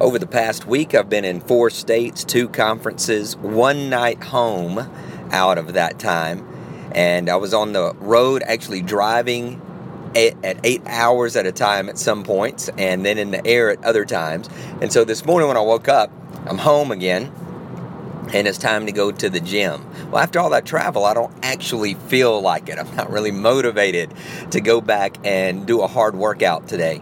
Over the past week, I've been in four states, two conferences, one night home out of that time. And I was on the road actually driving at eight hours at a time at some points, and then in the air at other times. And so this morning when I woke up, I'm home again, and it's time to go to the gym. Well, after all that travel, I don't actually feel like it. I'm not really motivated to go back and do a hard workout today.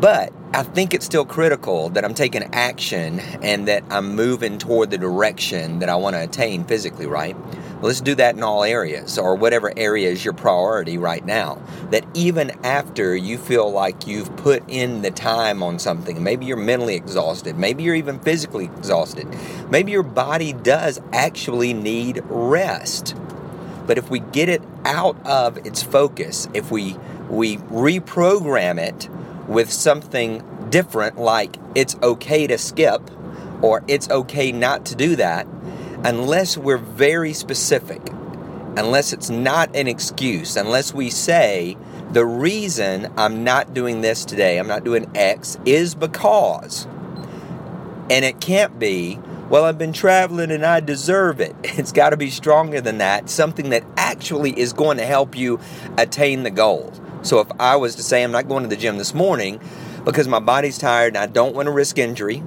But I think it's still critical that I'm taking action and that I'm moving toward the direction that I want to attain physically, right? Well, let's do that in all areas or whatever area is your priority right now. That even after you feel like you've put in the time on something, maybe you're mentally exhausted, maybe you're even physically exhausted, maybe your body does actually need rest. But if we get it out of its focus, if we we reprogram it with something different, like it's okay to skip or it's okay not to do that, unless we're very specific, unless it's not an excuse, unless we say, the reason I'm not doing this today, I'm not doing X, is because. And it can't be, well, I've been traveling and I deserve it. It's got to be stronger than that, something that actually is going to help you attain the goal. So if I was to say I'm not going to the gym this morning because my body's tired and I don't want to risk injury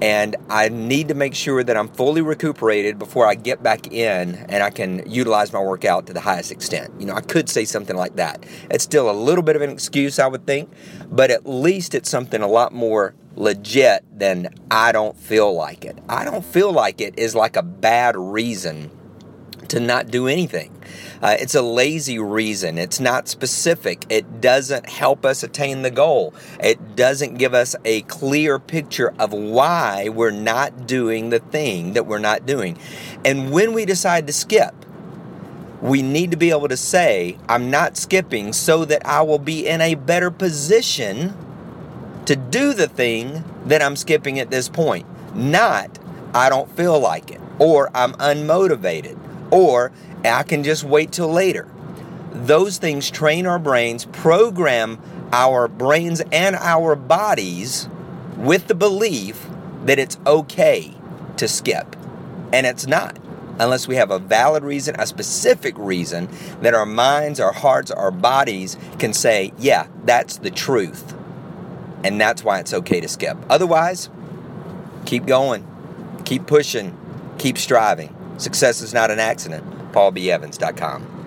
and I need to make sure that I'm fully recuperated before I get back in and I can utilize my workout to the highest extent. You know, I could say something like that. It's still a little bit of an excuse, I would think, but at least it's something a lot more legit then I don't feel like it. I don't feel like it is like a bad reason to not do anything. Uh, it's a lazy reason. It's not specific. It doesn't help us attain the goal. It doesn't give us a clear picture of why we're not doing the thing that we're not doing. And when we decide to skip, we need to be able to say, I'm not skipping so that I will be in a better position to do the thing that I'm skipping at this point. Not, I don't feel like it, or I'm unmotivated, or I can just wait till later. Those things train our brains, program our brains and our bodies with the belief that it's okay to skip. And it's not, unless we have a valid reason, a specific reason that our minds, our hearts, our bodies can say, yeah, that's the truth. And that's why it's okay to skip. Otherwise, keep going, keep pushing, keep striving. Success is not an accident. PaulBEvans.com.